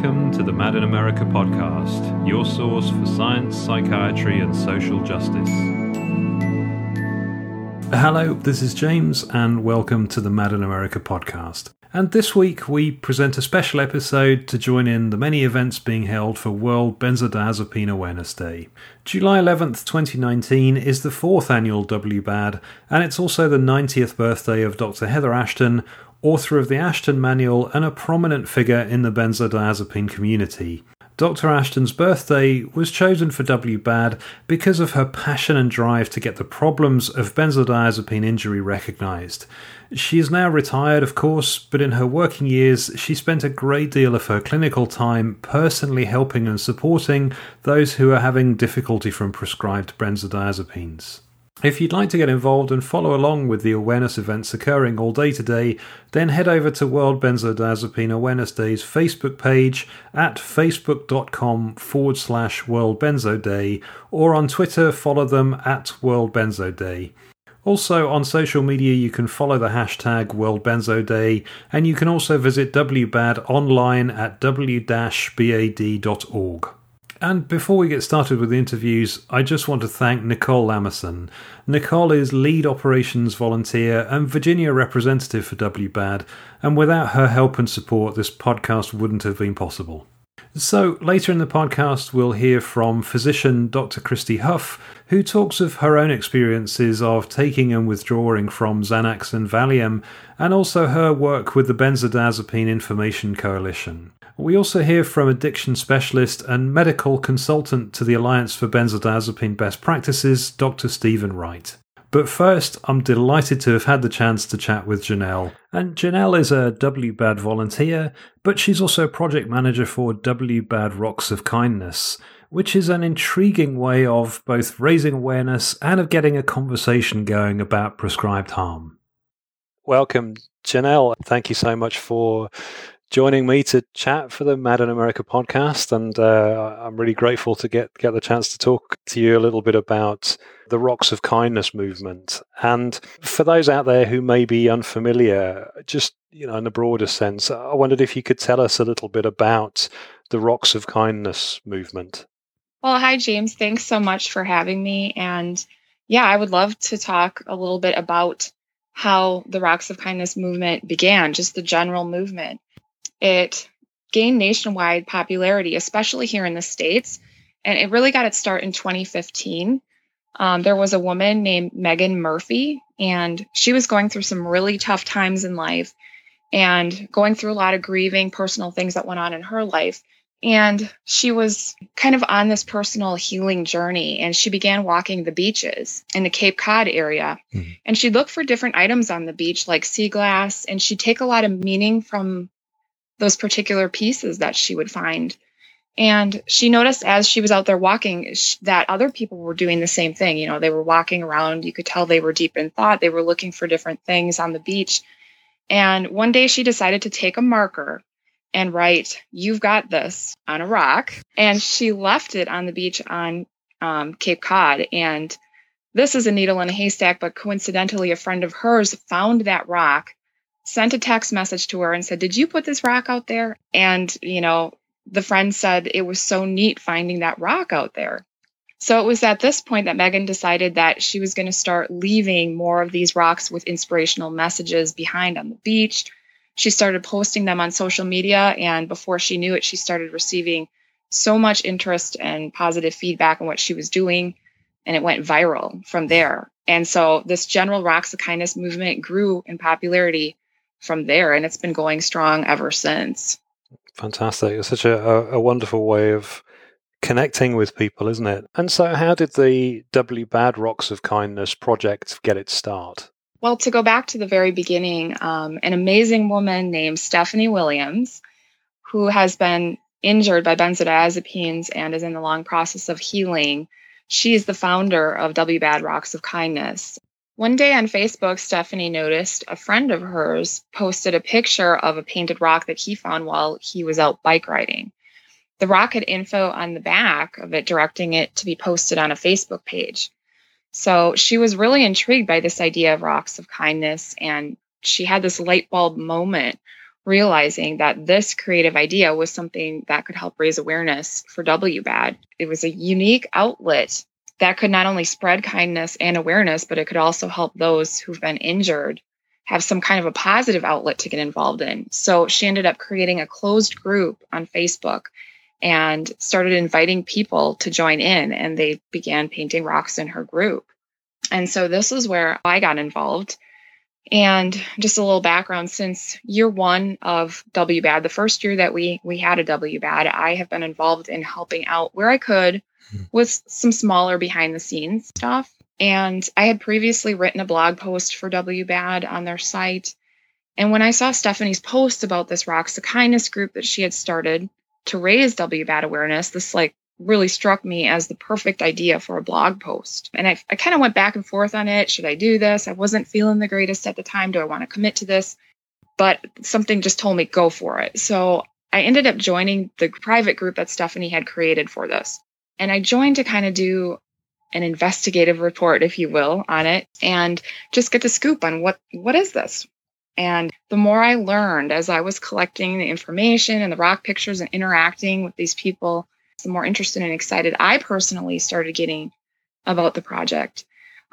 Welcome to the Mad in America podcast, your source for science, psychiatry, and social justice. Hello, this is James, and welcome to the Mad in America podcast. And this week we present a special episode to join in the many events being held for World Benzodiazepine Awareness Day. July 11th, 2019 is the fourth annual WBAD, and it's also the 90th birthday of Dr. Heather Ashton, author of the Ashton Manual and a prominent figure in the benzodiazepine community. Dr. Ashton's birthday was chosen for WBAD because of her passion and drive to get the problems of benzodiazepine injury recognised. She is now retired, of course, but in her working years, she spent a great deal of her clinical time personally helping and supporting those who are having difficulty from prescribed benzodiazepines. If you'd like to get involved and follow along with the awareness events occurring all day today, then head over to World Benzodiazepine Awareness Day's Facebook page at facebook.com forward slash World Benzo Day or on Twitter follow them at World Benzo Day. Also, on social media, you can follow the hashtag World Benzo Day, and you can also visit WBAD online at w-bad.org. And before we get started with the interviews, I just want to thank Nicole Lamerson. Nicole is lead operations volunteer and Virginia representative for WBAD, and without her help and support, this podcast wouldn't have been possible. So, later in the podcast, we'll hear from physician Dr. Christy Huff, who talks of her own experiences of taking and withdrawing from Xanax and Valium, and also her work with the Benzodiazepine Information Coalition. We also hear from addiction specialist and medical consultant to the Alliance for Benzodiazepine Best Practices, Dr. Stephen Wright. But first, I'm delighted to have had the chance to chat with Janelle. And Janelle is a WBAD volunteer, but she's also project manager for WBAD Rocks of Kindness, which is an intriguing way of both raising awareness and of getting a conversation going about prescribed harm. Welcome, Janelle. Thank you so much for joining me to chat for the Mad in America podcast, and uh, I'm really grateful to get get the chance to talk to you a little bit about the Rocks of Kindness movement. And for those out there who may be unfamiliar, just you know, in the broader sense, I wondered if you could tell us a little bit about the Rocks of Kindness movement. Well, hi James, thanks so much for having me, and yeah, I would love to talk a little bit about how the Rocks of Kindness movement began, just the general movement. It gained nationwide popularity, especially here in the States. And it really got its start in 2015. Um, there was a woman named Megan Murphy, and she was going through some really tough times in life and going through a lot of grieving, personal things that went on in her life. And she was kind of on this personal healing journey and she began walking the beaches in the Cape Cod area. Mm-hmm. And she'd look for different items on the beach like sea glass and she'd take a lot of meaning from those particular pieces that she would find. And she noticed as she was out there walking that other people were doing the same thing. You know, they were walking around. You could tell they were deep in thought. They were looking for different things on the beach. And one day she decided to take a marker and write, You've got this on a rock. And she left it on the beach on um, Cape Cod. And this is a needle in a haystack, but coincidentally, a friend of hers found that rock sent a text message to her and said, Did you put this rock out there? And, you know, the friend said it was so neat finding that rock out there. So it was at this point that Megan decided that she was going to start leaving more of these rocks with inspirational messages behind on the beach. She started posting them on social media, and before she knew it, she started receiving so much interest and positive feedback on what she was doing, and it went viral from there. And so this general Rocks of Kindness movement grew in popularity from there, and it's been going strong ever since. Fantastic! It's such a, a wonderful way of connecting with people, isn't it? And so, how did the W Bad Rocks of Kindness project get its start? Well, to go back to the very beginning, um, an amazing woman named Stephanie Williams, who has been injured by benzodiazepines and is in the long process of healing, she's the founder of W Bad Rocks of Kindness. One day on Facebook, Stephanie noticed a friend of hers posted a picture of a painted rock that he found while he was out bike riding. The rock had info on the back of it directing it to be posted on a Facebook page. So she was really intrigued by this idea of rocks of kindness, and she had this light bulb moment realizing that this creative idea was something that could help raise awareness for WBAD. It was a unique outlet that could not only spread kindness and awareness, but it could also help those who've been injured have some kind of a positive outlet to get involved in. So she ended up creating a closed group on Facebook and started inviting people to join in, and they began painting rocks in her group. And so this is where I got involved. And just a little background since year one of WBAD, the first year that we we had a WBAD, I have been involved in helping out where I could with some smaller behind the scenes stuff. And I had previously written a blog post for WBAD on their site. And when I saw Stephanie's post about this Rocks of Kindness group that she had started to raise WBAD awareness, this like really struck me as the perfect idea for a blog post. And I, I kind of went back and forth on it. Should I do this? I wasn't feeling the greatest at the time. Do I want to commit to this? But something just told me go for it. So I ended up joining the private group that Stephanie had created for this. And I joined to kind of do an investigative report, if you will, on it and just get the scoop on what what is this? And the more I learned as I was collecting the information and the rock pictures and interacting with these people, the more interested and excited I personally started getting about the project.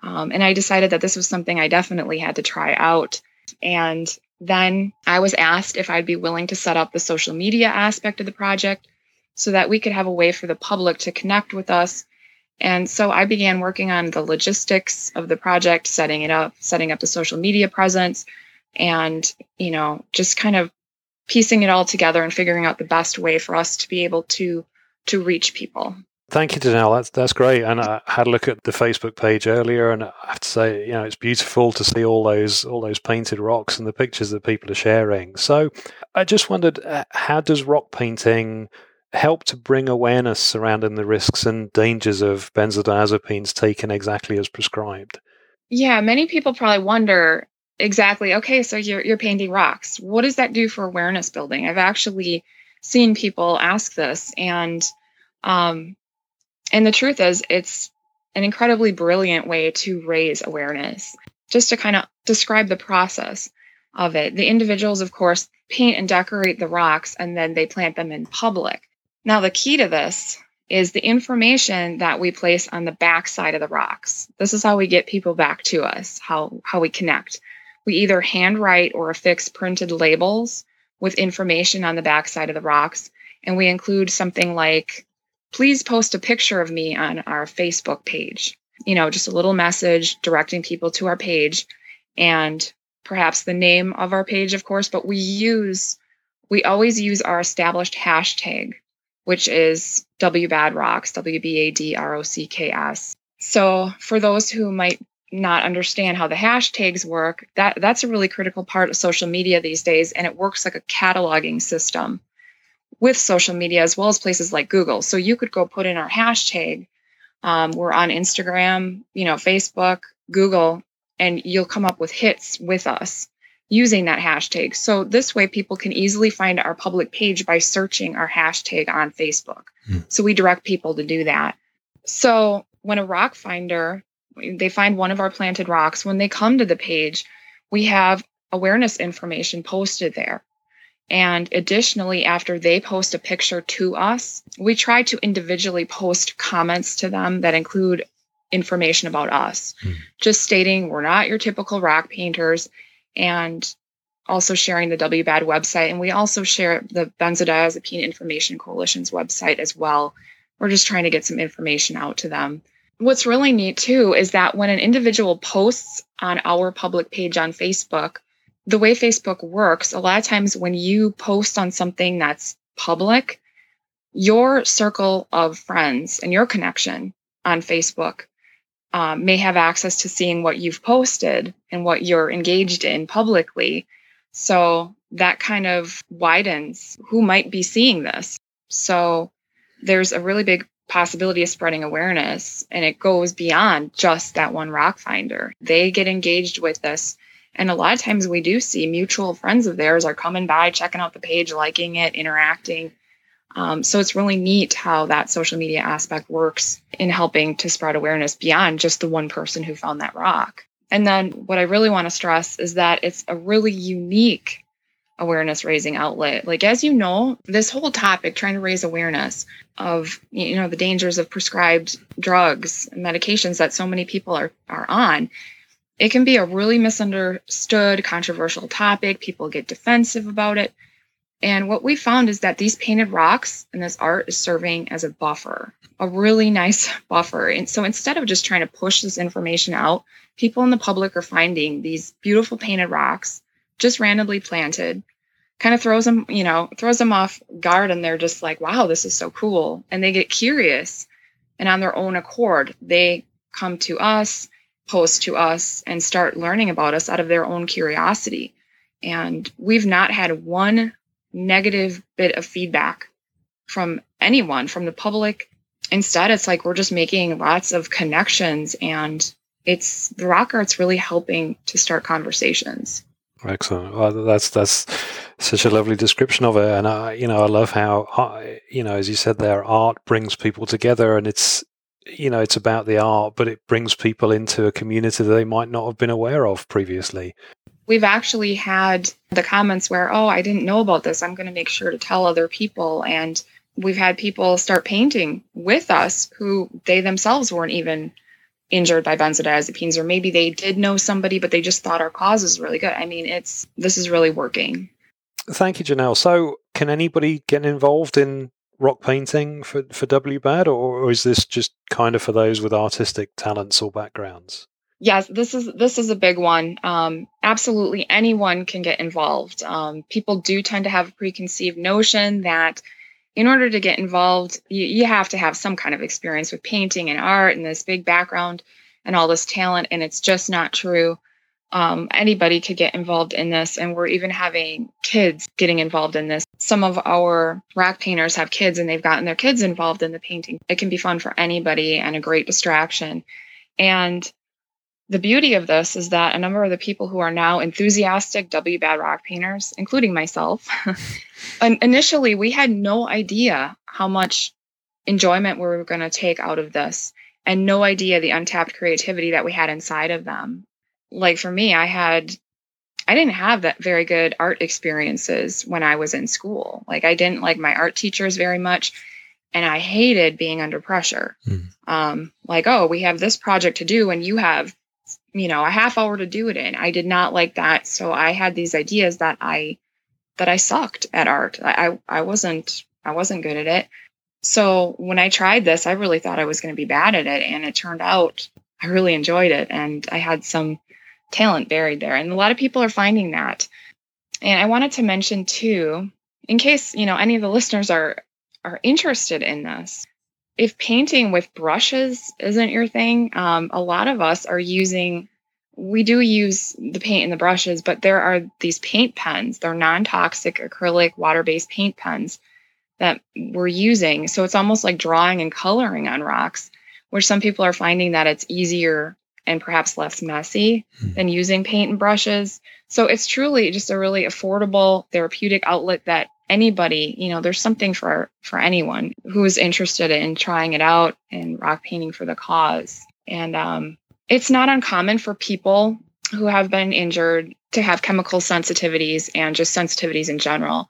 Um, and I decided that this was something I definitely had to try out. And then I was asked if I'd be willing to set up the social media aspect of the project so that we could have a way for the public to connect with us and so I began working on the logistics of the project, setting it up, setting up the social media presence, and, you know, just kind of piecing it all together and figuring out the best way for us to be able to to reach people. Thank you, Janelle. That's that's great. And I had a look at the Facebook page earlier, and I have to say, you know, it's beautiful to see all those all those painted rocks and the pictures that people are sharing. So, I just wondered, uh, how does rock painting help to bring awareness surrounding the risks and dangers of benzodiazepines taken exactly as prescribed? Yeah, many people probably wonder exactly, okay, so you're, you're painting rocks. What does that do for awareness building? I've actually seen people ask this and um, and the truth is it's an incredibly brilliant way to raise awareness. Just to kind of describe the process of it. The individuals, of course, paint and decorate the rocks and then they plant them in public. Now, the key to this is the information that we place on the back side of the rocks. This is how we get people back to us, how, how we connect. We either handwrite or affix printed labels with information on the back side of the rocks, and we include something like, please post a picture of me on our Facebook page. You know, just a little message directing people to our page and perhaps the name of our page, of course, but we use, we always use our established hashtag which is WBAD Rocks, W B A D R O C K S. So for those who might not understand how the hashtags work, that that's a really critical part of social media these days, and it works like a cataloging system with social media as well as places like Google. So you could go put in our hashtag. Um, we're on Instagram, you know, Facebook, Google, and you'll come up with hits with us using that hashtag. So this way people can easily find our public page by searching our hashtag on Facebook. Mm. So we direct people to do that. So when a rock finder, they find one of our planted rocks, when they come to the page, we have awareness information posted there. And additionally, after they post a picture to us, we try to individually post comments to them that include information about us, mm. just stating we're not your typical rock painters and also sharing the WBAD website. And we also share the Benzodiazepine Information Coalition's website as well. We're just trying to get some information out to them. What's really neat too is that when an individual posts on our public page on Facebook, the way Facebook works, a lot of times when you post on something that's public, your circle of friends and your connection on Facebook um, may have access to seeing what you've posted and what you're engaged in publicly. So that kind of widens who might be seeing this. So there's a really big possibility of spreading awareness and it goes beyond just that one rock finder. They get engaged with this. And a lot of times we do see mutual friends of theirs are coming by, checking out the page, liking it, interacting. Um, so it's really neat how that social media aspect works in helping to spread awareness beyond just the one person who found that rock. And then what I really want to stress is that it's a really unique awareness raising outlet. Like as you know, this whole topic trying to raise awareness of you know the dangers of prescribed drugs and medications that so many people are are on. It can be a really misunderstood, controversial topic. People get defensive about it. And what we found is that these painted rocks and this art is serving as a buffer, a really nice buffer. And so instead of just trying to push this information out, people in the public are finding these beautiful painted rocks just randomly planted kind of throws them you know throws them off guard and they're just like wow this is so cool. And they get curious. And on their own accord they come to us post to us and start learning about us out of their own curiosity. And we've not had one negative bit of feedback from anyone from the public instead it's like we're just making lots of connections and it's the rock art's really helping to start conversations Excellent. Well, that's that's such a lovely description of it, and I, you know, I love how, uh, you know, as you said there, art brings people together, and it's, you know, it's about the art, but it brings people into a community that they might not have been aware of previously. We've actually had the comments where, oh, I didn't know about this. I'm going to make sure to tell other people, and we've had people start painting with us who they themselves weren't even injured by benzodiazepines or maybe they did know somebody but they just thought our cause is really good. I mean it's this is really working. Thank you janelle. So can anybody get involved in rock painting for for wbad or, or is this just kind of for those with artistic talents or backgrounds yes this is this is a big one um, absolutely anyone can get involved um, people do tend to have a preconceived notion that in order to get involved, you, you have to have some kind of experience with painting and art and this big background and all this talent. And it's just not true. Um, anybody could get involved in this. And we're even having kids getting involved in this. Some of our rock painters have kids and they've gotten their kids involved in the painting. It can be fun for anybody and a great distraction. And the beauty of this is that a number of the people who are now enthusiastic W Bad rock painters, including myself, initially we had no idea how much enjoyment we were going to take out of this and no idea the untapped creativity that we had inside of them. Like for me, I had I didn't have that very good art experiences when I was in school. Like I didn't like my art teachers very much and I hated being under pressure. Mm. Um, like, oh, we have this project to do and you have you know, a half hour to do it in. I did not like that. So I had these ideas that I that I sucked at art. I I wasn't I wasn't good at it. So when I tried this, I really thought I was going to be bad at it and it turned out I really enjoyed it and I had some talent buried there. And a lot of people are finding that. And I wanted to mention too, in case, you know, any of the listeners are are interested in this, if painting with brushes isn't your thing, um, a lot of us are using, we do use the paint and the brushes, but there are these paint pens. They're non toxic acrylic water based paint pens that we're using. So it's almost like drawing and coloring on rocks, where some people are finding that it's easier and perhaps less messy hmm. than using paint and brushes. So it's truly just a really affordable therapeutic outlet that anybody, you know, there's something for for anyone who is interested in trying it out and rock painting for the cause. And um, it's not uncommon for people who have been injured to have chemical sensitivities and just sensitivities in general.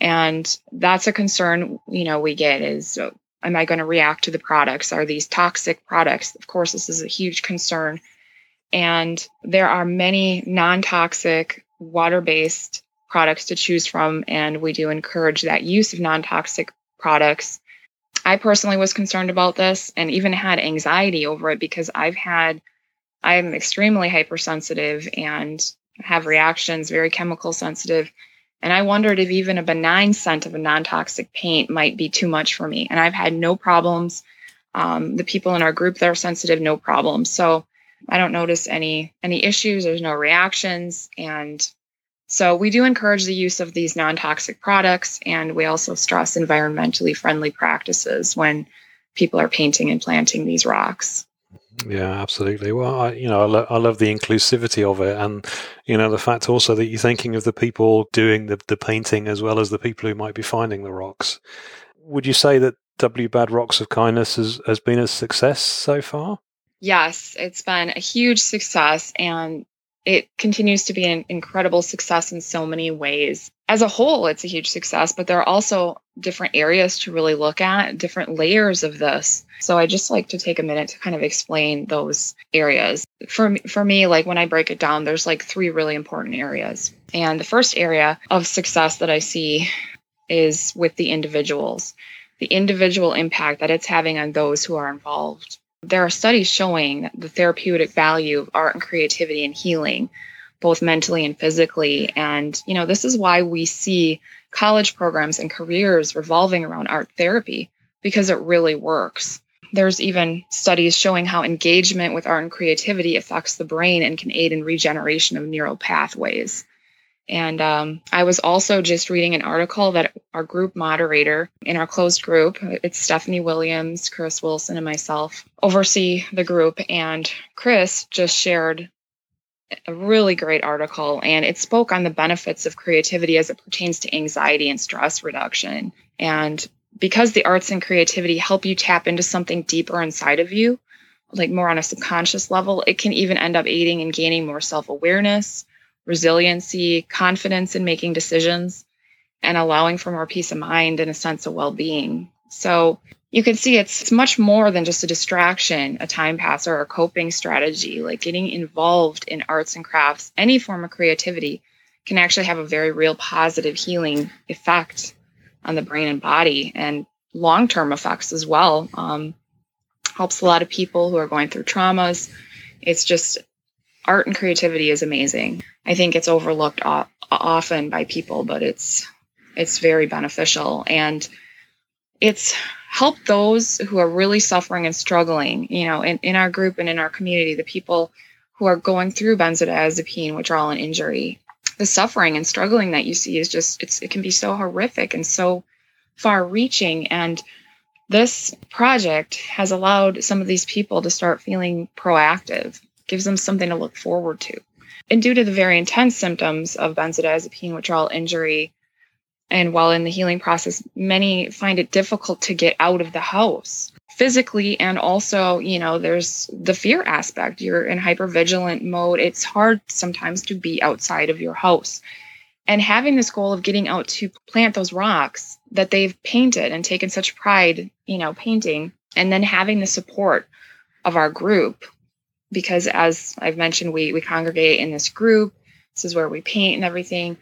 And that's a concern, you know, we get is uh, am I going to react to the products? Are these toxic products? Of course, this is a huge concern. And there are many non toxic, water based products to choose from, and we do encourage that use of non toxic products. I personally was concerned about this and even had anxiety over it because I've had, I'm extremely hypersensitive and have reactions, very chemical sensitive. And I wondered if even a benign scent of a non toxic paint might be too much for me. And I've had no problems. Um, the people in our group that are sensitive, no problems. So I don't notice any any issues. There's no reactions, and so we do encourage the use of these non-toxic products and we also stress environmentally friendly practices when people are painting and planting these rocks. Yeah, absolutely. Well, I, you know, I, lo- I love the inclusivity of it, and you know, the fact also that you're thinking of the people doing the, the painting as well as the people who might be finding the rocks. Would you say that W Bad Rocks of Kindness has, has been a success so far? Yes, it's been a huge success, and it continues to be an incredible success in so many ways. As a whole, it's a huge success, but there are also different areas to really look at, different layers of this. So I just like to take a minute to kind of explain those areas. For for me, like when I break it down, there's like three really important areas. And the first area of success that I see is with the individuals, the individual impact that it's having on those who are involved there are studies showing the therapeutic value of art and creativity and healing, both mentally and physically. And, you know, this is why we see college programs and careers revolving around art therapy because it really works. There's even studies showing how engagement with art and creativity affects the brain and can aid in regeneration of neural pathways. And um, I was also just reading an article that our group moderator in our closed group, it's Stephanie Williams, Chris Wilson, and myself, oversee the group. And Chris just shared a really great article, and it spoke on the benefits of creativity as it pertains to anxiety and stress reduction. And because the arts and creativity help you tap into something deeper inside of you, like more on a subconscious level, it can even end up aiding in gaining more self awareness resiliency, confidence in making decisions, and allowing for more peace of mind and a sense of well being. So you can see it's, much more than just a distraction, a time passer, or a coping strategy. Like getting involved in arts and crafts, any form of creativity, can actually have a very real positive healing effect on the brain and body and long term effects as well. Um, helps a lot of people who are going through traumas. It's just art and creativity is amazing. I think it's overlooked often by people, but it's it's very beneficial and it's helped those who are really suffering and struggling, you know, in, in our group and in our community, the people who are going through benzodiazepine withdrawal and injury. The suffering and struggling that you see is just it's it can be so horrific and so far reaching and this project has allowed some of these people to start feeling proactive gives them something to look forward to. And due to the very intense symptoms of benzodiazepine withdrawal injury, and while in the healing process, many find it difficult to get out of the house physically. And also, you know, there's the fear aspect. You're in hypervigilant mode. It's hard sometimes to be outside of your house. And having this goal of getting out to plant those rocks that they've painted and taken such pride, you know, painting, and then having the support of our group because as I've mentioned, we we congregate in this group. This is where we paint and everything.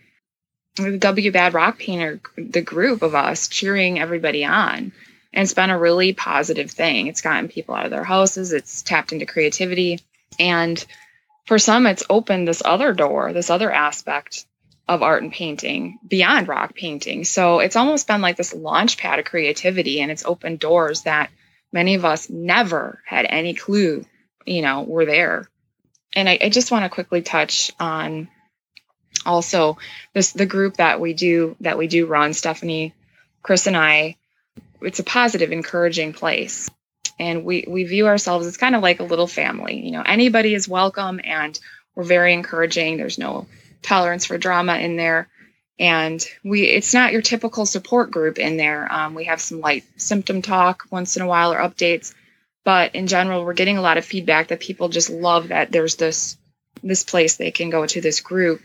The W Bad Rock Painter, the group of us cheering everybody on. And it's been a really positive thing. It's gotten people out of their houses, it's tapped into creativity. And for some, it's opened this other door, this other aspect of art and painting beyond rock painting. So it's almost been like this launch pad of creativity and it's opened doors that many of us never had any clue you know, were there. And I, I just want to quickly touch on also this the group that we do that we do run, Stephanie, Chris and I, it's a positive, encouraging place. And we we view ourselves as kind of like a little family. You know, anybody is welcome and we're very encouraging. There's no tolerance for drama in there and we it's not your typical support group in there um, we have some light symptom talk once in a while or updates but in general we're getting a lot of feedback that people just love that there's this this place they can go to this group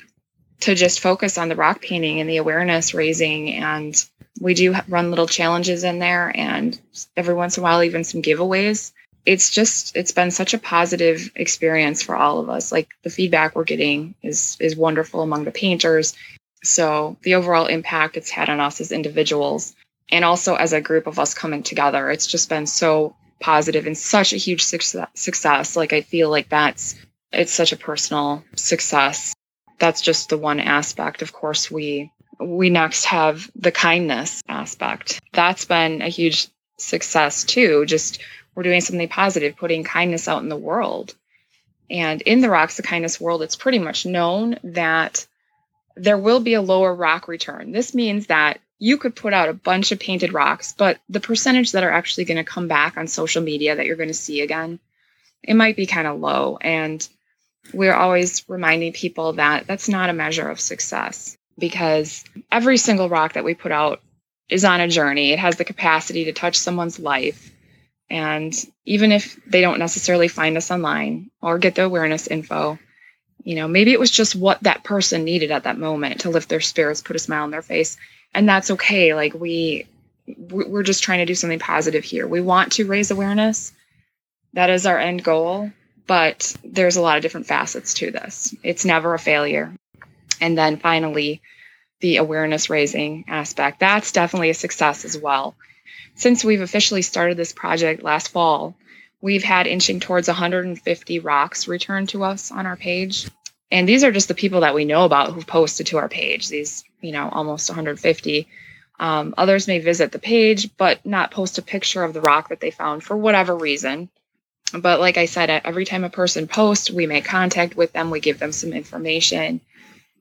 to just focus on the rock painting and the awareness raising. And we do run little challenges in there and every once in a while even some giveaways. It's just it's been such a positive experience for all of us. Like the feedback we're getting is is wonderful among the painters. So the overall impact it's had on us as individuals and also as a group of us coming together it's just been so positive and such a huge success. Like I feel like that's it's such a personal success. That's just the one aspect. Of course, we we next have the kindness aspect. That's been a huge success too. Just we're doing something positive, putting kindness out in the world. And in the Rocks of Kindness world, it's pretty much known that there will be a lower rock return. This means that you could put out a bunch of painted rocks, but the percentage that are actually going to come back on social media that you're going to see again, it might be kind of low. And we're always reminding people that that's not a measure of success because every single rock that we put out is on a journey. It has the capacity to touch someone's life. And even if they don't necessarily find us online or get the awareness info, You know, maybe it was just what that person needed at that moment to lift their spirits, put a smile on their face. And that's okay. Like we we're just trying to do something positive here. We want to raise awareness. That is our end goal, but there's a lot of different facets to this. It's never a failure. And then finally, the awareness raising aspect. That's definitely a success as well. Since we've officially started this project last fall, we've had inching towards 150 rocks returned to us on our page. And these are just the people that we know about who've posted to our page, these, you know, almost 150. Um, others may visit the page, but not post a picture of the rock that they found for whatever reason. But like I said, every time a person posts, we make contact with them, we give them some information,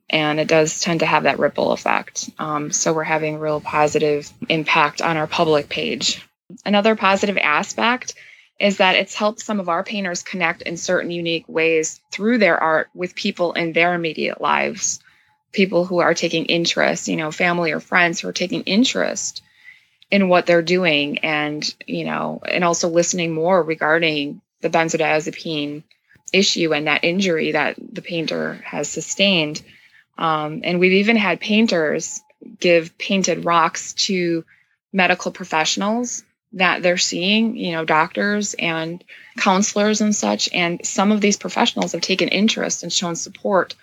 and it does tend to have that ripple effect. Um, so we're having real positive impact on our public page. Another positive aspect is that it's helped some of our painters connect in certain unique ways through their art with people in their immediate lives, people who are taking interest, you know, family or friends who are taking interest in what they're doing and, you know, and also listening more regarding the benzodiazepine issue and that injury that the painter has sustained. Um, and we've even had painters give painted rocks to medical professionals that they're seeing, you know, doctors and counselors and such. And some of these professionals have taken interest and shown support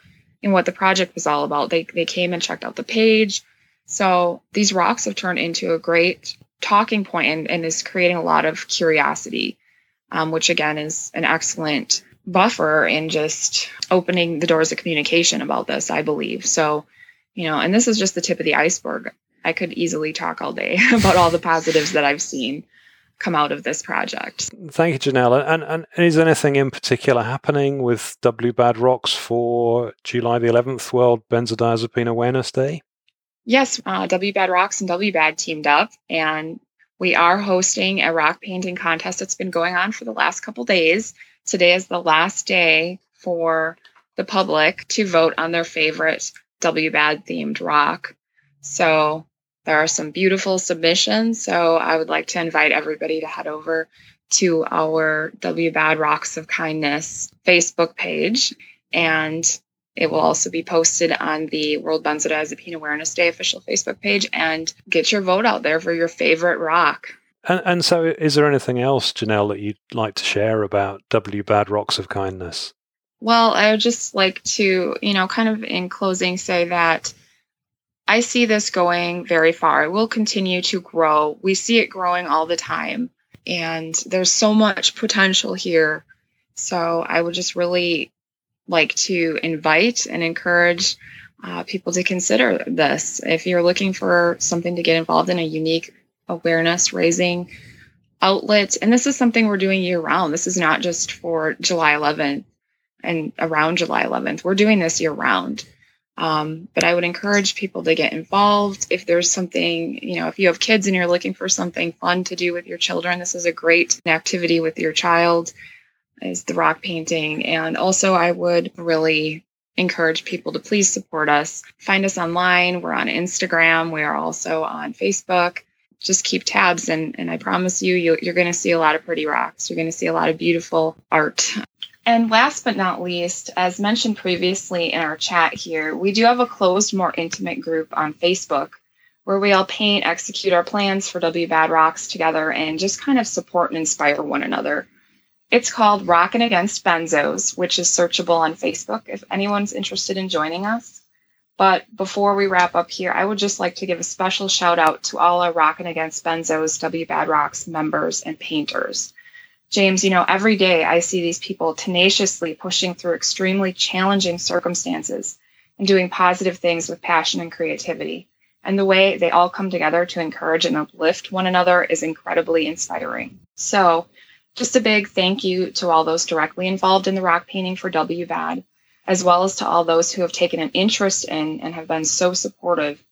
in what the project was all about. They, they came and checked out the page. So these rocks have turned into a great talking point and, and is creating a lot of curiosity, um, which again is an excellent buffer in just opening the doors of communication about this, I believe. So, you know, and this is just the tip of the iceberg. I could easily talk all day about all the positives that I've seen come out of this project. Thank you, Janelle. And, and is anything in particular happening with W Bad Rocks for July the 11th, World Benzodiazepine Awareness Day? Yes, uh, W Bad Rocks and W Bad teamed up, and we are hosting a rock painting contest that's been going on for the last couple days. Today is the last day for the public to vote on their favorite W Bad themed rock. So there are some beautiful submissions. So I would like to invite everybody to head over to our WBAD Rocks of Kindness Facebook page. And it will also be posted on the World Benzodiazepine Awareness Day official Facebook page and get your vote out there for your favorite rock. And, and so, is there anything else, Janelle, that you'd like to share about W Bad Rocks of Kindness? Well, I would just like to, you know, kind of in closing say that I see this going very far. It will continue to grow. We see it growing all the time. And there's so much potential here. So I would just really like to invite and encourage uh, people to consider this. If you're looking for something to get involved in, a unique awareness raising outlet. And this is something we're doing year round. This is not just for July 11th and around July 11th. We're doing this year round. Um, but I would encourage people to get involved. If there's something, you know, if you have kids and you're looking for something fun to do with your children, this is a great activity with your child, is the rock painting. And also, I would really encourage people to please support us. Find us online. We're on Instagram. We are also on Facebook just keep tabs and, and I promise you, you you're going to see a lot of pretty rocks. You're going to see a lot of beautiful art. And last but not least, as mentioned previously in our chat here, we do have a closed, more intimate group on Facebook where we all paint, execute our plans for W Bad Rocks together and just kind of support and inspire one another. It's called Rockin' Against Benzos, which is searchable on Facebook if anyone's interested in joining us. But before we wrap up here, I would just like to give a special shout out to all our Rockin' Against Benzos W Bad Rocks members and painters. James, you know, every day I see these people tenaciously pushing through extremely challenging circumstances and doing positive things with passion and creativity. And the way they all come together to encourage and uplift one another is incredibly inspiring. So, just a big thank you to all those directly involved in the rock painting for W Bad as well as to all those who have taken an interest in and have been so supportive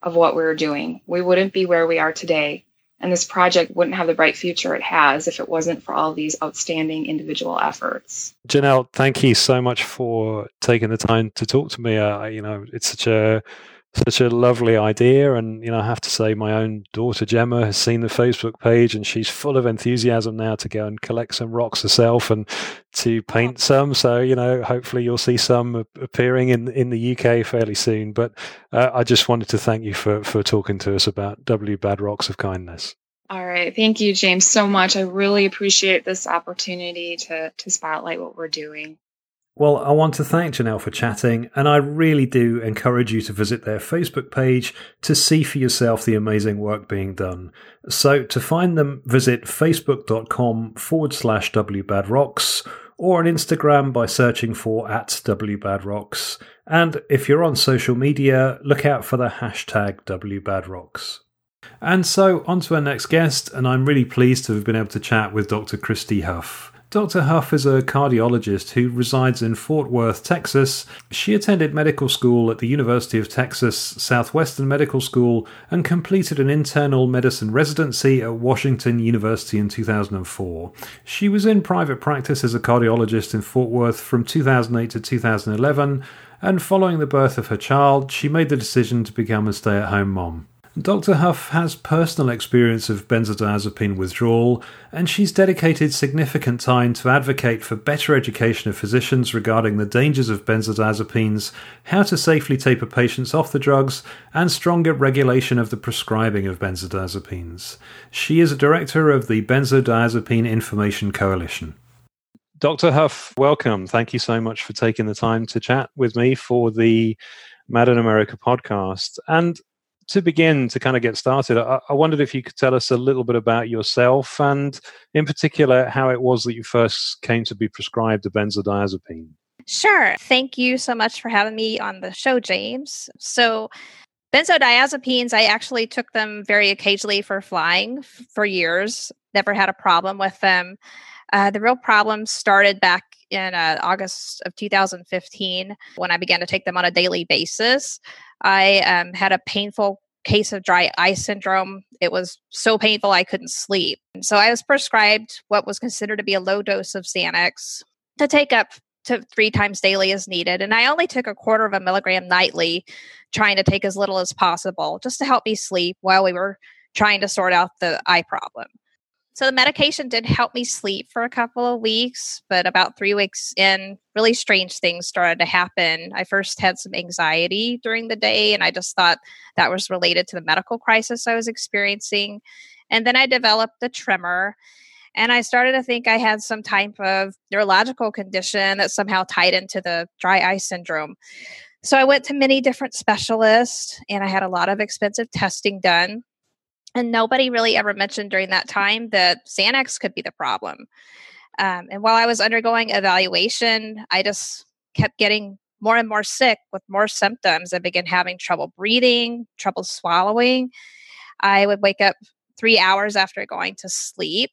of what we're doing. We wouldn't be where we are today, and this project wouldn't have the bright future it has if it wasn't for all these outstanding individual efforts. Janelle, thank you so much for taking the time to talk to me. Uh, you know, it's such a such a lovely idea. And, you know, I have to say, my own daughter Gemma has seen the Facebook page and she's full of enthusiasm now to go and collect some rocks herself and to paint some. So, you know, hopefully you'll see some appearing in, in the UK fairly soon. But uh, I just wanted to thank you for, for talking to us about W Bad Rocks of Kindness. All right. Thank you, James, so much. I really appreciate this opportunity to, to spotlight what we're doing. Well, I want to thank Janelle for chatting, and I really do encourage you to visit their Facebook page to see for yourself the amazing work being done. So, to find them, visit facebook.com forward slash wbadrocks or on Instagram by searching for at wbadrocks. And if you're on social media, look out for the hashtag wbadrocks. And so, on to our next guest, and I'm really pleased to have been able to chat with Dr. Christy Huff. Dr. Huff is a cardiologist who resides in Fort Worth, Texas. She attended medical school at the University of Texas Southwestern Medical School and completed an internal medicine residency at Washington University in 2004. She was in private practice as a cardiologist in Fort Worth from 2008 to 2011, and following the birth of her child, she made the decision to become a stay at home mom. Dr. Huff has personal experience of benzodiazepine withdrawal, and she's dedicated significant time to advocate for better education of physicians regarding the dangers of benzodiazepines, how to safely taper patients off the drugs, and stronger regulation of the prescribing of benzodiazepines. She is a director of the Benzodiazepine Information Coalition. Dr. Huff, welcome. Thank you so much for taking the time to chat with me for the Mad in America podcast. And to begin to kind of get started, I, I, wondered if you could tell us a little bit about yourself and, in particular, how it was that you first came to be prescribed a benzodiazepine. Sure. Thank you so much for having me on the show, James. So, benzodiazepines, I actually took them very occasionally for flying for years, never had a problem with them. Uh, the real problem started back in uh, August of 2015 when I began to take them on a daily basis. I um, had a painful case of dry eye syndrome. It was so painful I couldn't sleep. So I was prescribed what was considered to be a low dose of Xanax to take up to three times daily as needed. And I only took a quarter of a milligram nightly, trying to take as little as possible just to help me sleep while we were trying to sort out the eye problem. So the medication did help me sleep for a couple of weeks, but about three weeks in, really strange things started to happen. I first had some anxiety during the day, and I just thought that was related to the medical crisis I was experiencing. And then I developed a tremor, and I started to think I had some type of neurological condition that somehow tied into the dry eye syndrome. So I went to many different specialists, and I had a lot of expensive testing done and nobody really ever mentioned during that time that Xanax could be the problem. Um, and while I was undergoing evaluation, I just kept getting more and more sick with more symptoms. I began having trouble breathing, trouble swallowing. I would wake up three hours after going to sleep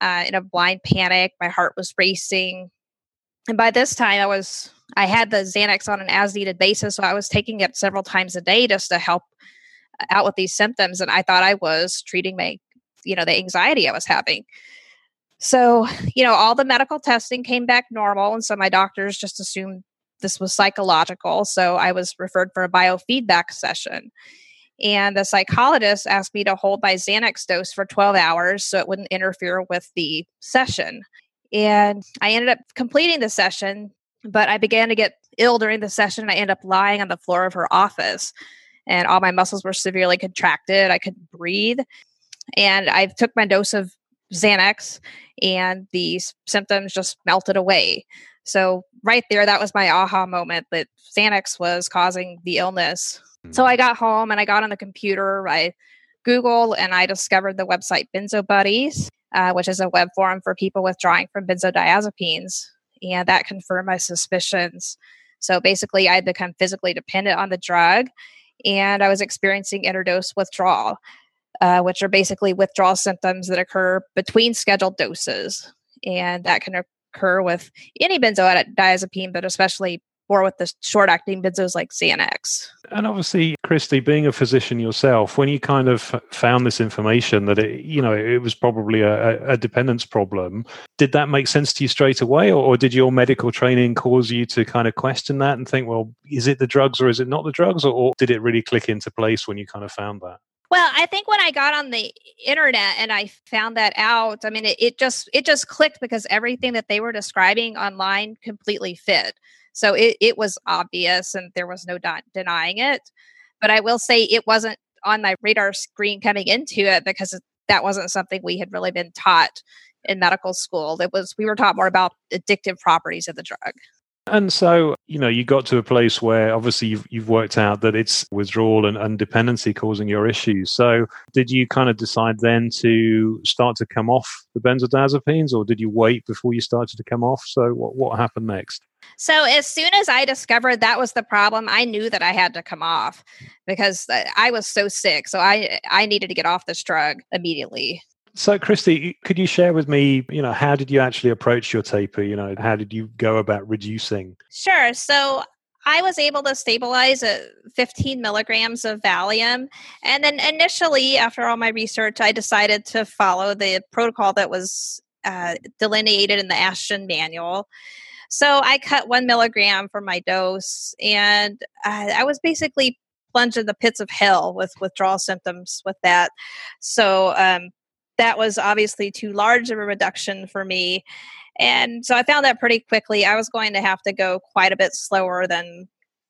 uh, in a blind panic. My heart was racing. And by this time, I was I had the Xanax on an as needed basis, so I was taking it several times a day just to help out with these symptoms and I thought I was treating my you know the anxiety I was having. So, you know, all the medical testing came back normal and so my doctors just assumed this was psychological, so I was referred for a biofeedback session. And the psychologist asked me to hold my Xanax dose for 12 hours so it wouldn't interfere with the session. And I ended up completing the session, but I began to get ill during the session. and I ended up lying on the floor of her office and all my muscles were severely contracted. I couldn't breathe. And I took my dose of Xanax, and the symptoms just melted away. So, right there, that was my aha moment that Xanax was causing the illness. So, I got home and I got on the computer. I Googled and I discovered the website Benzo Buddies, uh, which is a web forum for people withdrawing from benzodiazepines. And that confirmed my suspicions. So basically, I had become physically dependent on the drug and I was experiencing interdose withdrawal, uh, which are basically withdrawal symptoms that occur between scheduled doses. And that can occur with any benzodiazepine, but especially more with the short acting benzos like Xanax. And obviously, Christy, being a physician yourself, when you kind of found this information that it, you know, it was probably a, a dependence problem, did that make sense to you straight away, or, or, did your medical training cause you to kind of question that and think, well, is it the drugs or is it not the drugs, or, or did it really click into place when you kind of found that? Well, I think when I got on the internet and I found that out, I mean, it, it just it just clicked because everything that they were describing online completely fit. So it, it was obvious and there was no denying it. But I will say it wasn't on my radar screen coming into it because that wasn't something we had really been taught in medical school. It was we were taught more about addictive properties of the drug. And so, you know, you got to a place where obviously you've, you've worked out that it's withdrawal and, and dependency causing your issues. So, did you kind of decide then to start to come off the benzodiazepines, or did you wait before you started to come off? So, what, what happened next? So, as soon as I discovered that was the problem, I knew that I had to come off because I was so sick. So, I I needed to get off this drug immediately. So, Christy, could you share with me, you know, how did you actually approach your taper? You know, how did you go about reducing? Sure. So, I was able to stabilize at 15 milligrams of Valium. And then initially, after all my research, I decided to follow the protocol that was uh, delineated in the Ashton manual. So I cut one milligram for my dose, and uh, I was basically plunged in the pits of hell with withdrawal symptoms with that. So um, that was obviously too large of a reduction for me. And so I found that pretty quickly. I was going to have to go quite a bit slower than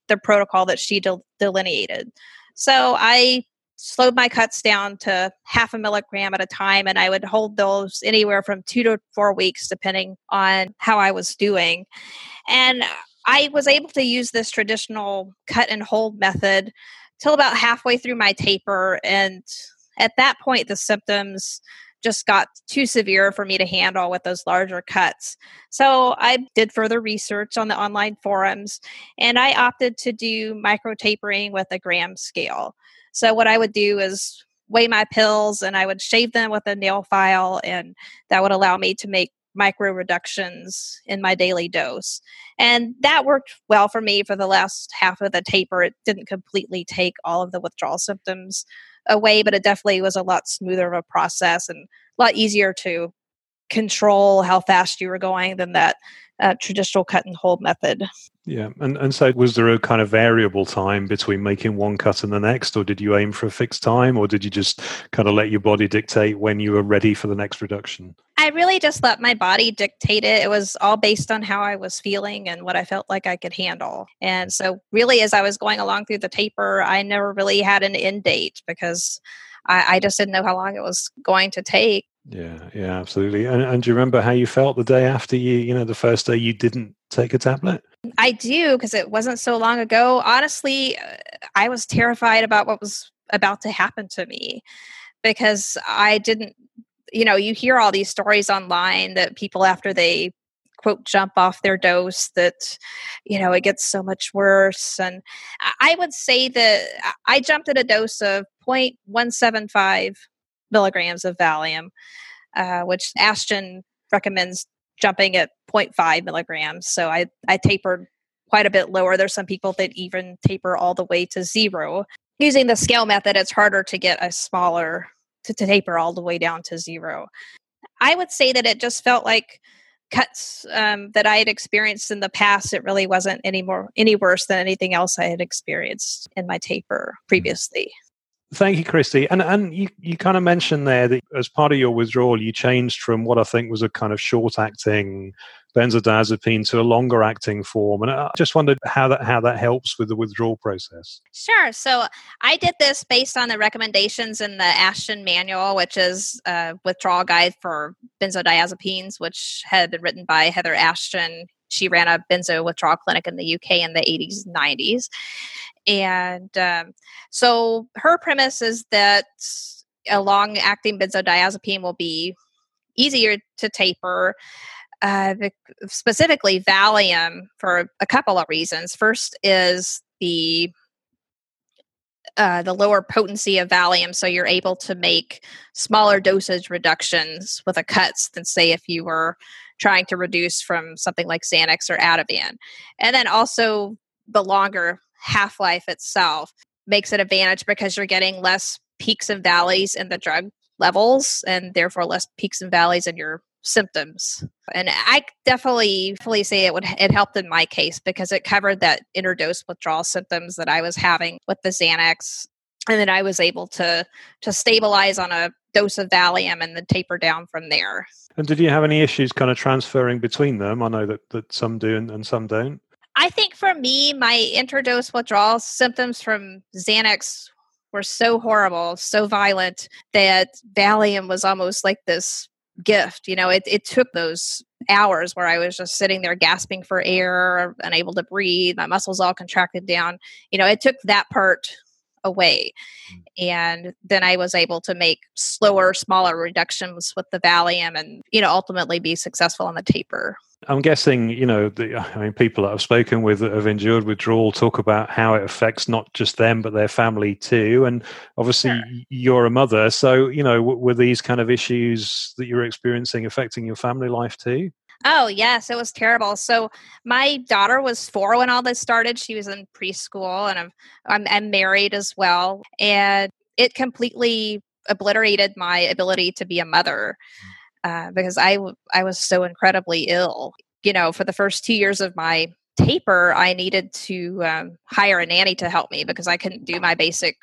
the protocol that she del- delineated. So I slowed my cuts down to half a milligram at a time, and I would hold those anywhere from two to four weeks, depending on how I was doing. And I was able to use this traditional cut and hold method till about halfway through my taper. And at that point, the symptoms just got too severe for me to handle with those larger cuts. So I did further research on the online forums and I opted to do micro tapering with a gram scale. So what I would do is weigh my pills and I would shave them with a nail file and that would allow me to make micro reductions in my daily dose. And that worked well for me for the last half of the taper. It didn't completely take all of the withdrawal symptoms away, but it definitely was a lot smoother of a process and a lot easier to control how fast you were going than that uh, traditional cut and hold method. Yeah, and and so was there a kind of variable time between making one cut and the next, or did you aim for a fixed time, or did you just kind of let your body dictate when you were ready for the next reduction? I really just let my body dictate it. It was all based on how I was feeling and what I felt like I could handle. And so, really, as I was going along through the taper, I never really had an end date because I, I just didn't know how long it was going to take. Yeah, yeah, absolutely. And, and do you remember how you felt the day after you, you know, the first day you didn't take a tablet? I do because it wasn't so long ago. Honestly, uh, I was terrified about what was about to happen to me because I didn't, you know, you hear all these stories online that people after they quote jump off their dose that you know it gets so much worse and i would say that i jumped at a dose of 0.175 milligrams of Valium, uh, which Ashton recommends jumping at 0.5 milligrams. So I, I tapered quite a bit lower. There's some people that even taper all the way to zero. Using the scale method, it's harder to get a smaller, to, taper all the way down to zero. I would say that it just felt like cuts um, that I had experienced in the past. It really wasn't any more any worse than anything else I had experienced in my taper previously. Thank you, Christy. And and you, you kind of mentioned there that as part of your withdrawal, you changed from what I think was a kind of short acting benzodiazepine to a longer acting form. And I just wondered how that how that helps with the withdrawal process. Sure. So I did this based on the recommendations in the Ashton manual, which is a withdrawal guide for benzodiazepines, which had been written by Heather Ashton she ran a benzo withdrawal clinic in the UK in the 80s and 90s. And um, so her premise is that a long acting benzodiazepine will be easier to taper. Uh, specifically, Valium for a couple of reasons. First is the uh, the lower potency of Valium, so you're able to make smaller dosage reductions with a cuts than say if you were trying to reduce from something like Xanax or Ativan. And then also the longer half life itself makes an advantage because you're getting less peaks and valleys in the drug levels and therefore less peaks and valleys in your symptoms. And I definitely fully say it would it helped in my case because it covered that interdose withdrawal symptoms that I was having with the Xanax. And then I was able to to stabilize on a dose of Valium and then taper down from there. And did you have any issues kind of transferring between them? I know that, that some do and, and some don't. I think for me, my interdose withdrawal symptoms from Xanax were so horrible, so violent that Valium was almost like this gift. You know, it, it took those hours where I was just sitting there gasping for air, unable to breathe, my muscles all contracted down. You know, it took that part away. Mm. And then I was able to make slower, smaller reductions with the Valium and, you know, ultimately be successful on the taper. I'm guessing, you know, the, I mean, people that I've spoken with that have endured withdrawal talk about how it affects not just them, but their family too. And obviously, sure. you're a mother. So, you know, were these kind of issues that you're experiencing affecting your family life too? Oh, yes, it was terrible. So my daughter was four when all this started. She was in preschool, and I'm, I'm, I'm married as well. And it completely obliterated my ability to be a mother uh, because I, I was so incredibly ill. You know, for the first two years of my taper, I needed to um, hire a nanny to help me because I couldn't do my basic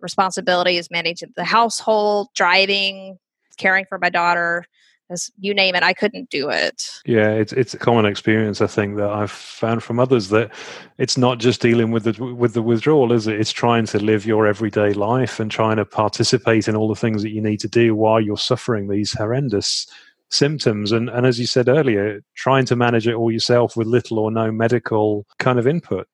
responsibilities managing the household, driving, caring for my daughter as you name it, I couldn't do it. Yeah, it's it's a common experience I think that I've found from others that it's not just dealing with the with the withdrawal, is it? It's trying to live your everyday life and trying to participate in all the things that you need to do while you're suffering these horrendous symptoms and and as you said earlier, trying to manage it all yourself with little or no medical kind of input.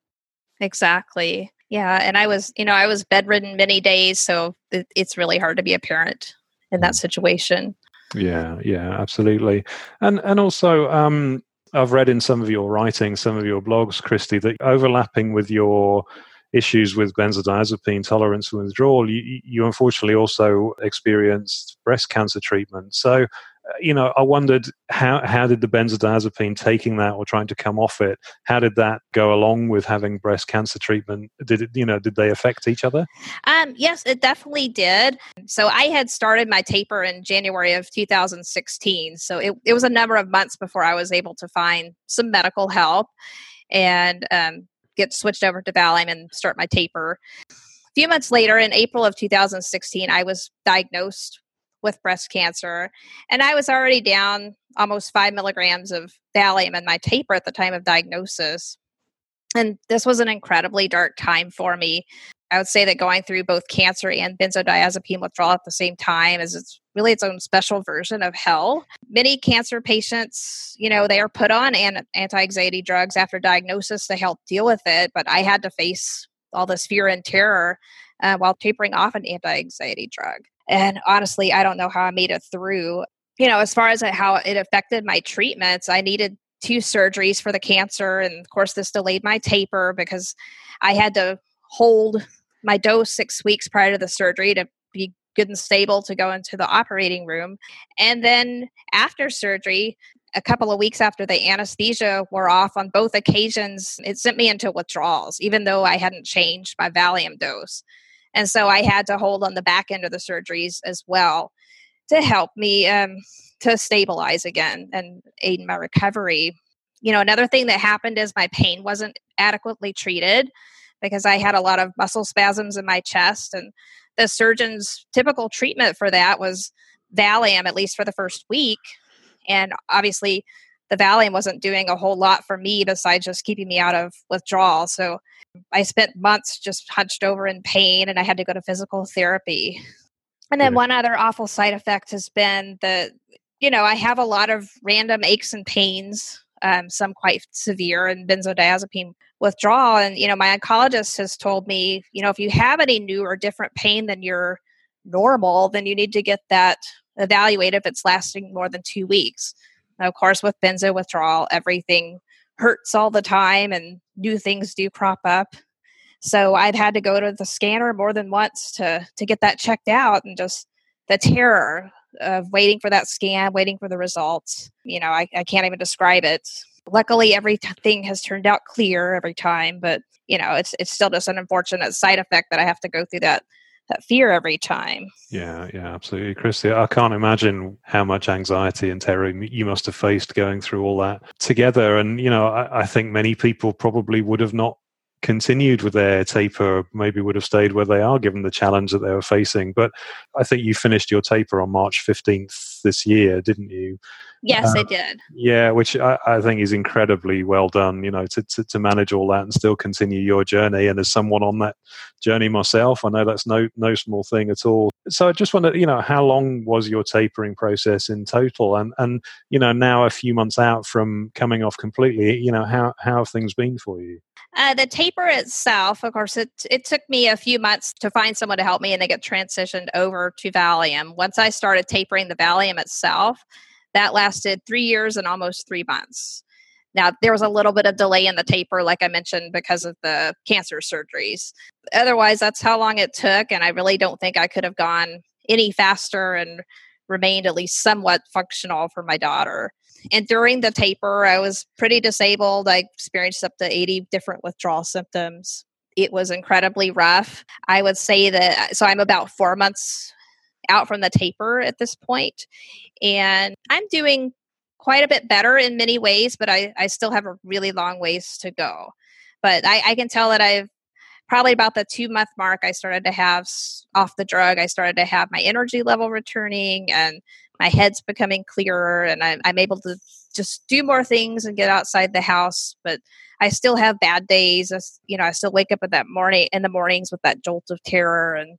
Exactly. Yeah, and I was, you know, I was bedridden many days, so it, it's really hard to be a parent in that mm. situation. Yeah, yeah, absolutely. And and also um I've read in some of your writing, some of your blogs, Christy, that overlapping with your issues with benzodiazepine tolerance and withdrawal, you, you unfortunately also experienced breast cancer treatment. So you know, I wondered how how did the benzodiazepine taking that or trying to come off it, how did that go along with having breast cancer treatment? Did it, you know, did they affect each other? Um, yes, it definitely did. So I had started my taper in January of 2016. So it, it was a number of months before I was able to find some medical help and um, get switched over to Valium and start my taper. A few months later, in April of 2016, I was diagnosed with breast cancer. And I was already down almost five milligrams of Valium in my taper at the time of diagnosis. And this was an incredibly dark time for me. I would say that going through both cancer and benzodiazepine withdrawal at the same time is it's really its own special version of hell. Many cancer patients, you know, they are put on an- anti-anxiety drugs after diagnosis to help deal with it, but I had to face all this fear and terror uh, while tapering off an anti-anxiety drug. And honestly, I don't know how I made it through. You know, as far as uh, how it affected my treatments, I needed two surgeries for the cancer. And of course, this delayed my taper because I had to hold my dose six weeks prior to the surgery to be good and stable to go into the operating room. And then after surgery, a couple of weeks after the anesthesia wore off on both occasions, it sent me into withdrawals, even though I hadn't changed my Valium dose. And so I had to hold on the back end of the surgeries as well to help me um, to stabilize again and aid in my recovery. You know, another thing that happened is my pain wasn't adequately treated because I had a lot of muscle spasms in my chest. And the surgeon's typical treatment for that was Valium, at least for the first week. And obviously, the Valium wasn't doing a whole lot for me besides just keeping me out of withdrawal. So I spent months just hunched over in pain and I had to go to physical therapy. And then one other awful side effect has been that, you know, I have a lot of random aches and pains, um, some quite severe, and benzodiazepine withdrawal. And, you know, my oncologist has told me, you know, if you have any new or different pain than your normal, then you need to get that evaluated if it's lasting more than two weeks. Now, of course, with benzo withdrawal, everything hurts all the time and new things do crop up. So I've had to go to the scanner more than once to to get that checked out and just the terror of waiting for that scan, waiting for the results. You know, I, I can't even describe it. Luckily, everything has turned out clear every time, but you know, it's it's still just an unfortunate side effect that I have to go through that that fear every time. Yeah, yeah, absolutely, Christy. I can't imagine how much anxiety and terror you must have faced going through all that together. And you know, I, I think many people probably would have not continued with their taper, maybe would have stayed where they are given the challenge that they were facing. But I think you finished your taper on March 15th this year, didn't you? Yes, uh, I did. Yeah, which I, I, think is incredibly well done, you know, to, to, to, manage all that and still continue your journey. And as someone on that journey myself, I know that's no, no small thing at all. So I just wonder, you know, how long was your tapering process in total? And, and, you know, now a few months out from coming off completely, you know, how, how have things been for you? Uh, the taper itself, of course, it it took me a few months to find someone to help me, and to get transitioned over to Valium. Once I started tapering the Valium itself, that lasted three years and almost three months. Now there was a little bit of delay in the taper, like I mentioned, because of the cancer surgeries. Otherwise, that's how long it took, and I really don't think I could have gone any faster and remained at least somewhat functional for my daughter. And during the taper, I was pretty disabled. I experienced up to 80 different withdrawal symptoms. It was incredibly rough. I would say that, so I'm about four months out from the taper at this point, and I'm doing quite a bit better in many ways, but I, I still have a really long ways to go. But I, I can tell that I've probably about the two month mark, I started to have off the drug. I started to have my energy level returning and my head's becoming clearer and I'm, I'm able to just do more things and get outside the house. But I still have bad days. I, you know, I still wake up at that morning in the mornings with that jolt of terror. And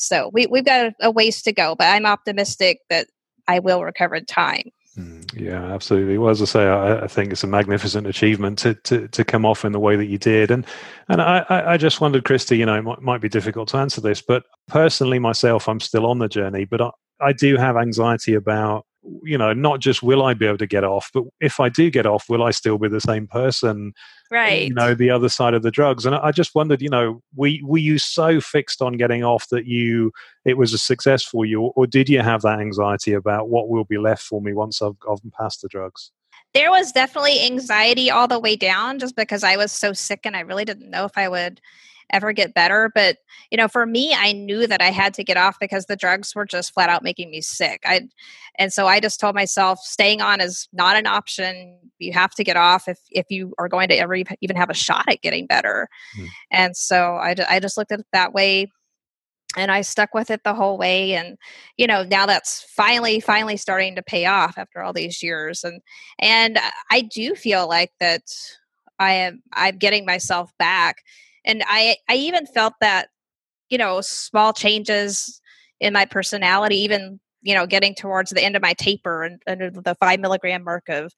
so we, we've got a, ways to go, but I'm optimistic that I will recover in time. Mm, yeah, absolutely. Well, as I say, I, I, think it's a magnificent achievement to, to, to come off in the way that you did, and and I, I just wondered, Christy, you know, it might, might be difficult to answer this, but personally, myself, I'm still on the journey, but I, I do have anxiety about you know not just will i be able to get off but if i do get off will i still be the same person right you know the other side of the drugs. And i just wondered you know were, were you so fixed on getting off that you it was a success for you or did you have that anxiety about what will be left for me once i've gotten past the drugs there was definitely anxiety all the way down just because i was so sick and i really didn't know if i would ever get better. But, you know, for me, I knew that I had to get off because the drugs were just flat out making me sick. I, and so I just told myself staying on is not an option. You have to get off if, if you are going to ever even have a shot at getting better. Mm. And so I, I just looked at it that way and I stuck with it the whole way. And you know, now that's finally, finally starting to pay off after all these years. And and I do feel like that I am I'm getting myself back and i i even felt that you know small changes in my personality even you know getting towards the end of my taper and under the five milligram mark of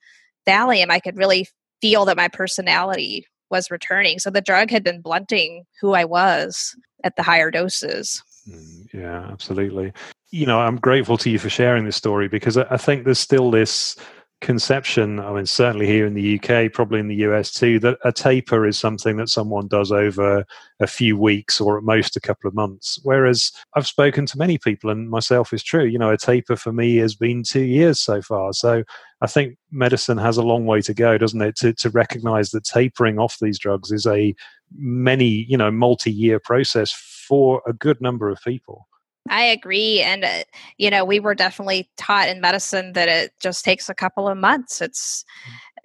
Valium, I could really feel that my personality was returning. So the drug had been blunting who I was at the higher doses. Mm, yeah, absolutely. You know, I'm grateful to you for sharing this story because I think there's still this conception, I mean, certainly here in the UK, probably in the US too, that a taper is something that someone does over a few weeks or at most a couple of months. Whereas I've spoken to many people, and myself is true, you know, a taper for me has been two years so far. So I think medicine has a long way to go, doesn't it, to, to recognize that tapering off these drugs is a many, you know, multi year process for a good number of people. I agree. And, uh, you know, we were definitely taught in medicine that it just takes a couple of months. It's,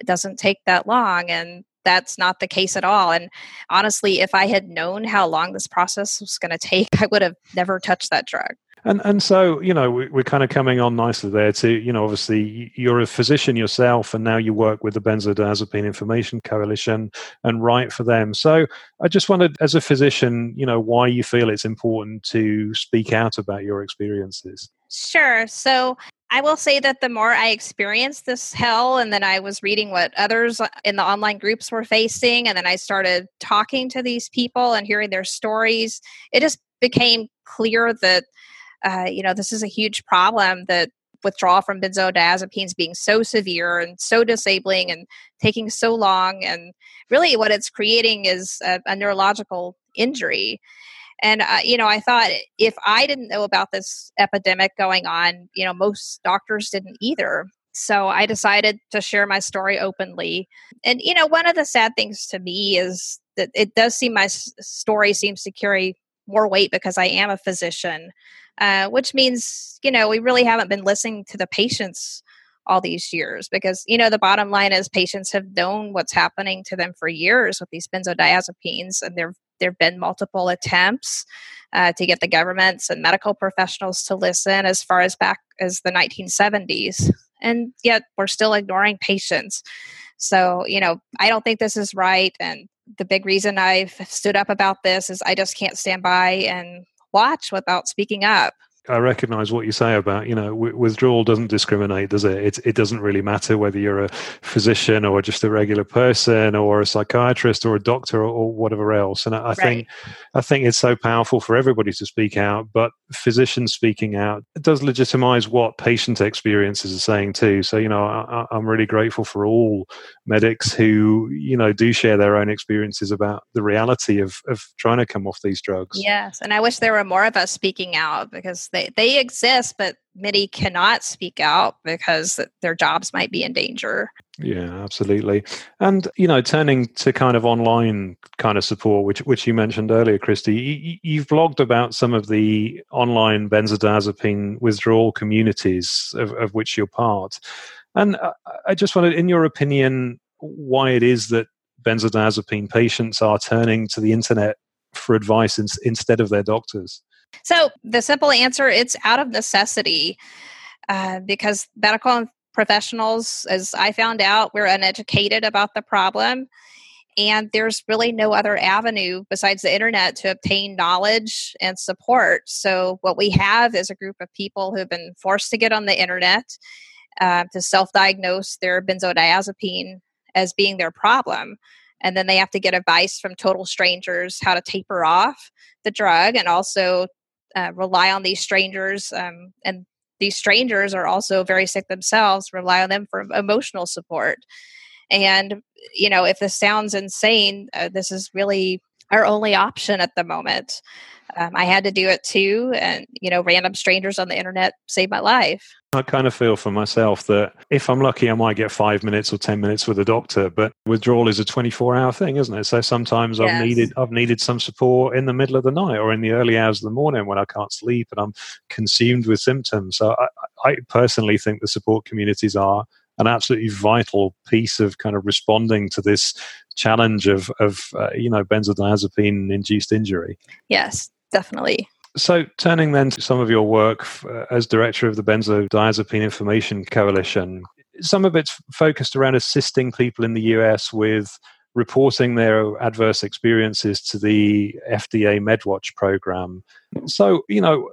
it doesn't take that long. And that's not the case at all. And honestly, if I had known how long this process was going to take, I would have never touched that drug. And and so you know we, are kind of coming on nicely there to you know obviously you're a physician yourself and now you work with the Benzodiazepine Information Coalition and write for them. So I just wondered, as a physician, you know why you feel it's important to speak out about your experiences. Sure. So I will say that the more I experienced this hell, and then I was reading what others uh, in the online groups were facing, and then I started talking to these people and hearing their stories, it just became clear that uh, you know, this is a huge problem that withdrawal from benzodiazepines being so severe and so disabling and taking so long. And really, what it's creating is a, a neurological injury. And, uh, you know, I thought if I didn't know about this epidemic going on, you know, most doctors didn't either. So I decided to share my story openly. And, you know, one of the sad things to me is that it does seem my story seems to carry more weight because I am a physician, uh, which means, you know, we really haven't been listening to the patients all these years because, you know, the bottom line is patients have known what's happening to them for years with these benzodiazepines and there there have been multiple attempts uh, to get the governments and medical professionals to listen as far as back as the 1970s and yet we're still ignoring patients. So, you know, I don't think this is right. And the big reason I've stood up about this is I just can't stand by and watch without speaking up. I recognize what you say about you know withdrawal doesn't discriminate, does it? it? It doesn't really matter whether you're a physician or just a regular person or a psychiatrist or a doctor or, or whatever else. And I, I right. think I think it's so powerful for everybody to speak out, but physicians speaking out does legitimize what patient experiences are saying too. So you know I, I'm really grateful for all medics who you know do share their own experiences about the reality of of trying to come off these drugs. Yes, and I wish there were more of us speaking out because they, they exist, but many cannot speak out because their jobs might be in danger. Yeah, absolutely. And you know, turning to kind of online kind of support, which which you mentioned earlier, Christy, you, have blogged about some of the online benzodiazepine withdrawal communities of, of which you're part. And I just wanted, in your opinion, why it is that benzodiazepine patients are turning to the internet for advice in, instead of their doctors. So the simple answer it's out of necessity uh, because medical professionals, as I found out, we're uneducated about the problem. And there's really no other avenue besides the internet to obtain knowledge and support. So, what we have is a group of people who've been forced to get on the internet uh, to self diagnose their benzodiazepine as being their problem. And then they have to get advice from total strangers how to taper off the drug and also uh, rely on these strangers um, and these strangers are also very sick themselves rely on them for emotional support and you know if this sounds insane uh, this is really our only option at the moment um, I had to do it too, and you know, random strangers on the internet saved my life. I kind of feel for myself that if I'm lucky, I might get five minutes or ten minutes with a doctor. But withdrawal is a 24 hour thing, isn't it? So sometimes yes. I've needed I've needed some support in the middle of the night or in the early hours of the morning when I can't sleep and I'm consumed with symptoms. So I, I personally think the support communities are an absolutely vital piece of kind of responding to this challenge of of uh, you know benzodiazepine induced injury. Yes, definitely. So, turning then to some of your work uh, as director of the Benzodiazepine Information Coalition, some of it's focused around assisting people in the US with reporting their adverse experiences to the FDA MedWatch program. So, you know,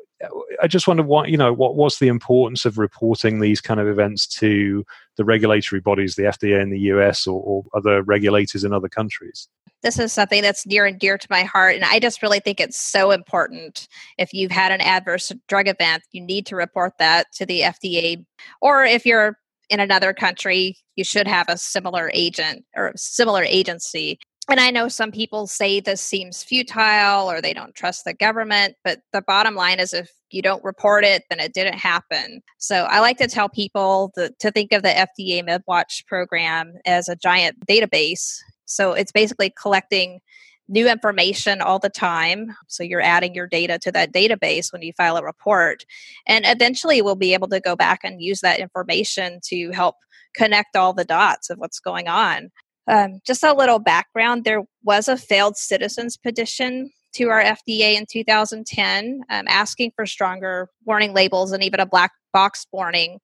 I just wonder what you know what what's the importance of reporting these kind of events to the regulatory bodies, the FDA in the US or, or other regulators in other countries this is something that's near and dear to my heart. And I just really think it's so important. If you've had an adverse drug event, you need to report that to the FDA. Or if you're in another country, you should have a similar agent or similar agency. And I know some people say this seems futile or they don't trust the government, but the bottom line is if you don't report it, then it didn't happen. So I like to tell people that, to think of the FDA MedWatch program as a giant database so it's basically collecting new information all the time. So you're adding your data to that database when you file a report. And eventually we'll be able to go back and use that information to help connect all the dots of what's going on. Um, just a little background there was a failed citizens petition to our FDA in 2010 um, asking for stronger warning labels and even a black box warning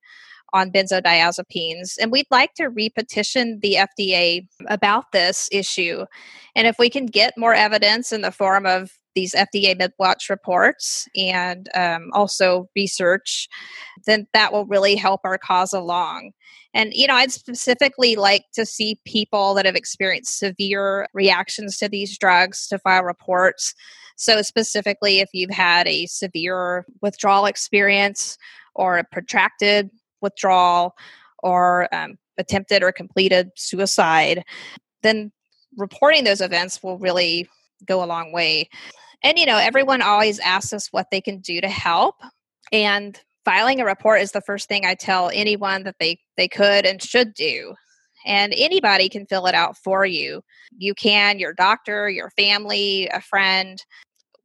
on benzodiazepines. And we'd like to repetition the FDA about this issue. And if we can get more evidence in the form of these FDA MedWatch reports and um, also research, then that will really help our cause along. And, you know, I'd specifically like to see people that have experienced severe reactions to these drugs to file reports. So, specifically, if you've had a severe withdrawal experience or a protracted withdrawal or um, attempted or completed suicide, then reporting those events will really go a long way. And, you know, everyone always asks us what they can do to help. And filing a report is the first thing I tell anyone that they, they could and should do. And anybody can fill it out for you. You can, your doctor, your family, a friend.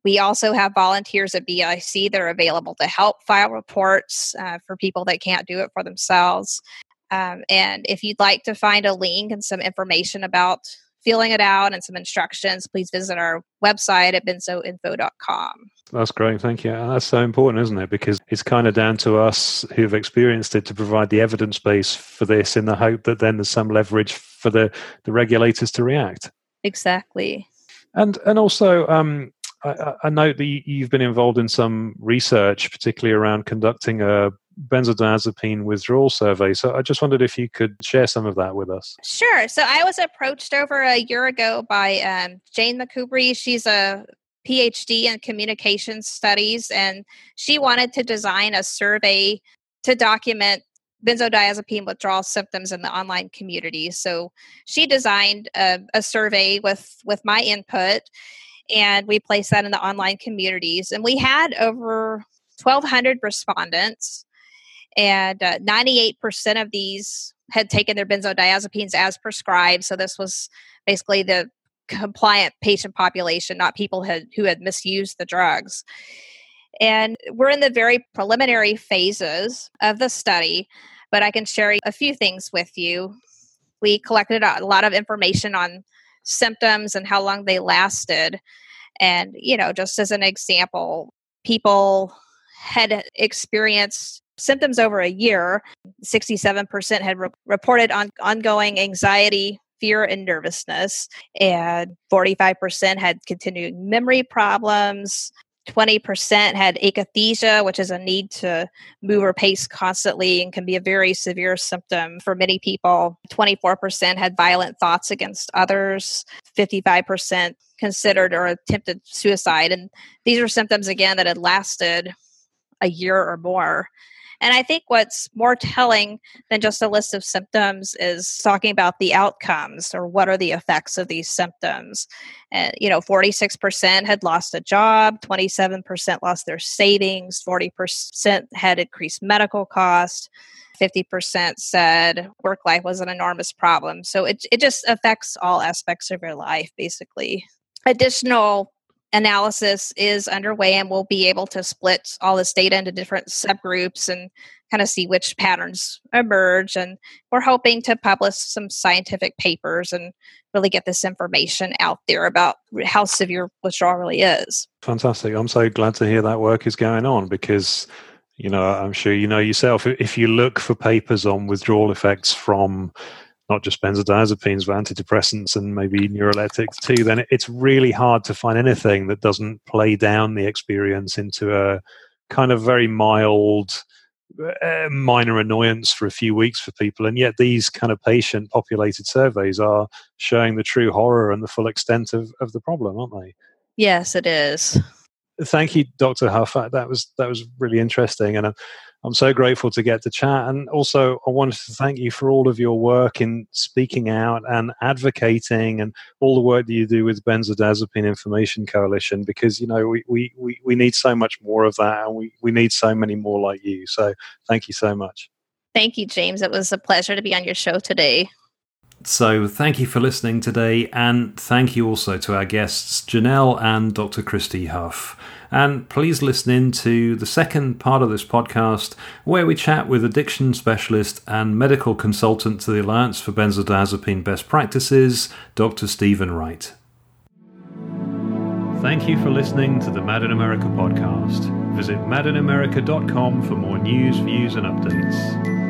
We also have volunteers at BIC that are available to help file reports uh, for people that can't do it for themselves. Um, and if you'd like to find a link and some information about filling it out and some instructions, please visit our website at benzoinfo.com. That's great. Thank you. And that's so important, isn't it? Because it's kind of down to us who've experienced it to provide the evidence base for this in the hope that then there's some leverage for the, the regulators to react. Exactly. And, and also, um, I, I note that you've been involved in some research, particularly around conducting a benzodiazepine withdrawal survey. So I just wondered if you could share some of that with us. Sure. So I was approached over a year ago by um, Jane Macoubrie. She's a PhD in communications studies, and she wanted to design a survey to document benzodiazepine withdrawal symptoms in the online community. So she designed a, a survey with with my input, and we placed that in the online communities. And we had over 1,200 respondents and uh, 98% of these had taken their benzodiazepines as prescribed. So this was basically the compliant patient population, not people had, who had misused the drugs. And we're in the very preliminary phases of the study, but I can share a few things with you. We collected a lot of information on symptoms and how long they lasted. And, you know, just as an example, people had experienced symptoms over a year. 67% had re- reported on ongoing anxiety, fear, and nervousness. And 45% had continuing memory problems. 20% had akathisia, which is a need to move or pace constantly and can be a very severe symptom for many people. 24% had violent thoughts against others. 55% considered or attempted suicide. And these are symptoms, again, that had lasted a year or more. And I think what's more telling than just a list of symptoms is talking about the outcomes or what are the effects of these symptoms. And, you know, 46% had lost a job, 27% lost their savings, 40% had increased medical costs. 50% said work life was an enormous problem. So it, it just affects all aspects of your life, basically. Additional analysis is underway and we'll be able to split all this data into different subgroups and kind of see which patterns emerge. And we're hoping to publish some scientific papers and really get this information out there about how severe withdrawal really is. Fantastic. I'm so glad to hear that work is going on because you know i'm sure you know yourself if you look for papers on withdrawal effects from not just benzodiazepines, but antidepressants and maybe neuroleptics too, then it's really hard to find anything that doesn't play down the experience into a kind of very mild, uh, minor annoyance for a few weeks for people. And yet, these kind of patient populated surveys are showing the true horror and the full extent of, of the problem, aren't they? Yes, it is. Thank you, Dr. Huff. That was that was really interesting, and I'm so grateful to get to chat. And also, I wanted to thank you for all of your work in speaking out and advocating and all the work that you do with Benzodiazepine Information Coalition because, you know, we, we, we, we need so much more of that and we, we need so many more like you. So thank you so much. Thank you, James. It was a pleasure to be on your show today. So, thank you for listening today, and thank you also to our guests, Janelle and Dr. Christy Huff. And please listen in to the second part of this podcast, where we chat with addiction specialist and medical consultant to the Alliance for Benzodiazepine Best Practices, Dr. Stephen Wright. Thank you for listening to the Mad in America podcast. Visit madinamerica.com for more news, views, and updates.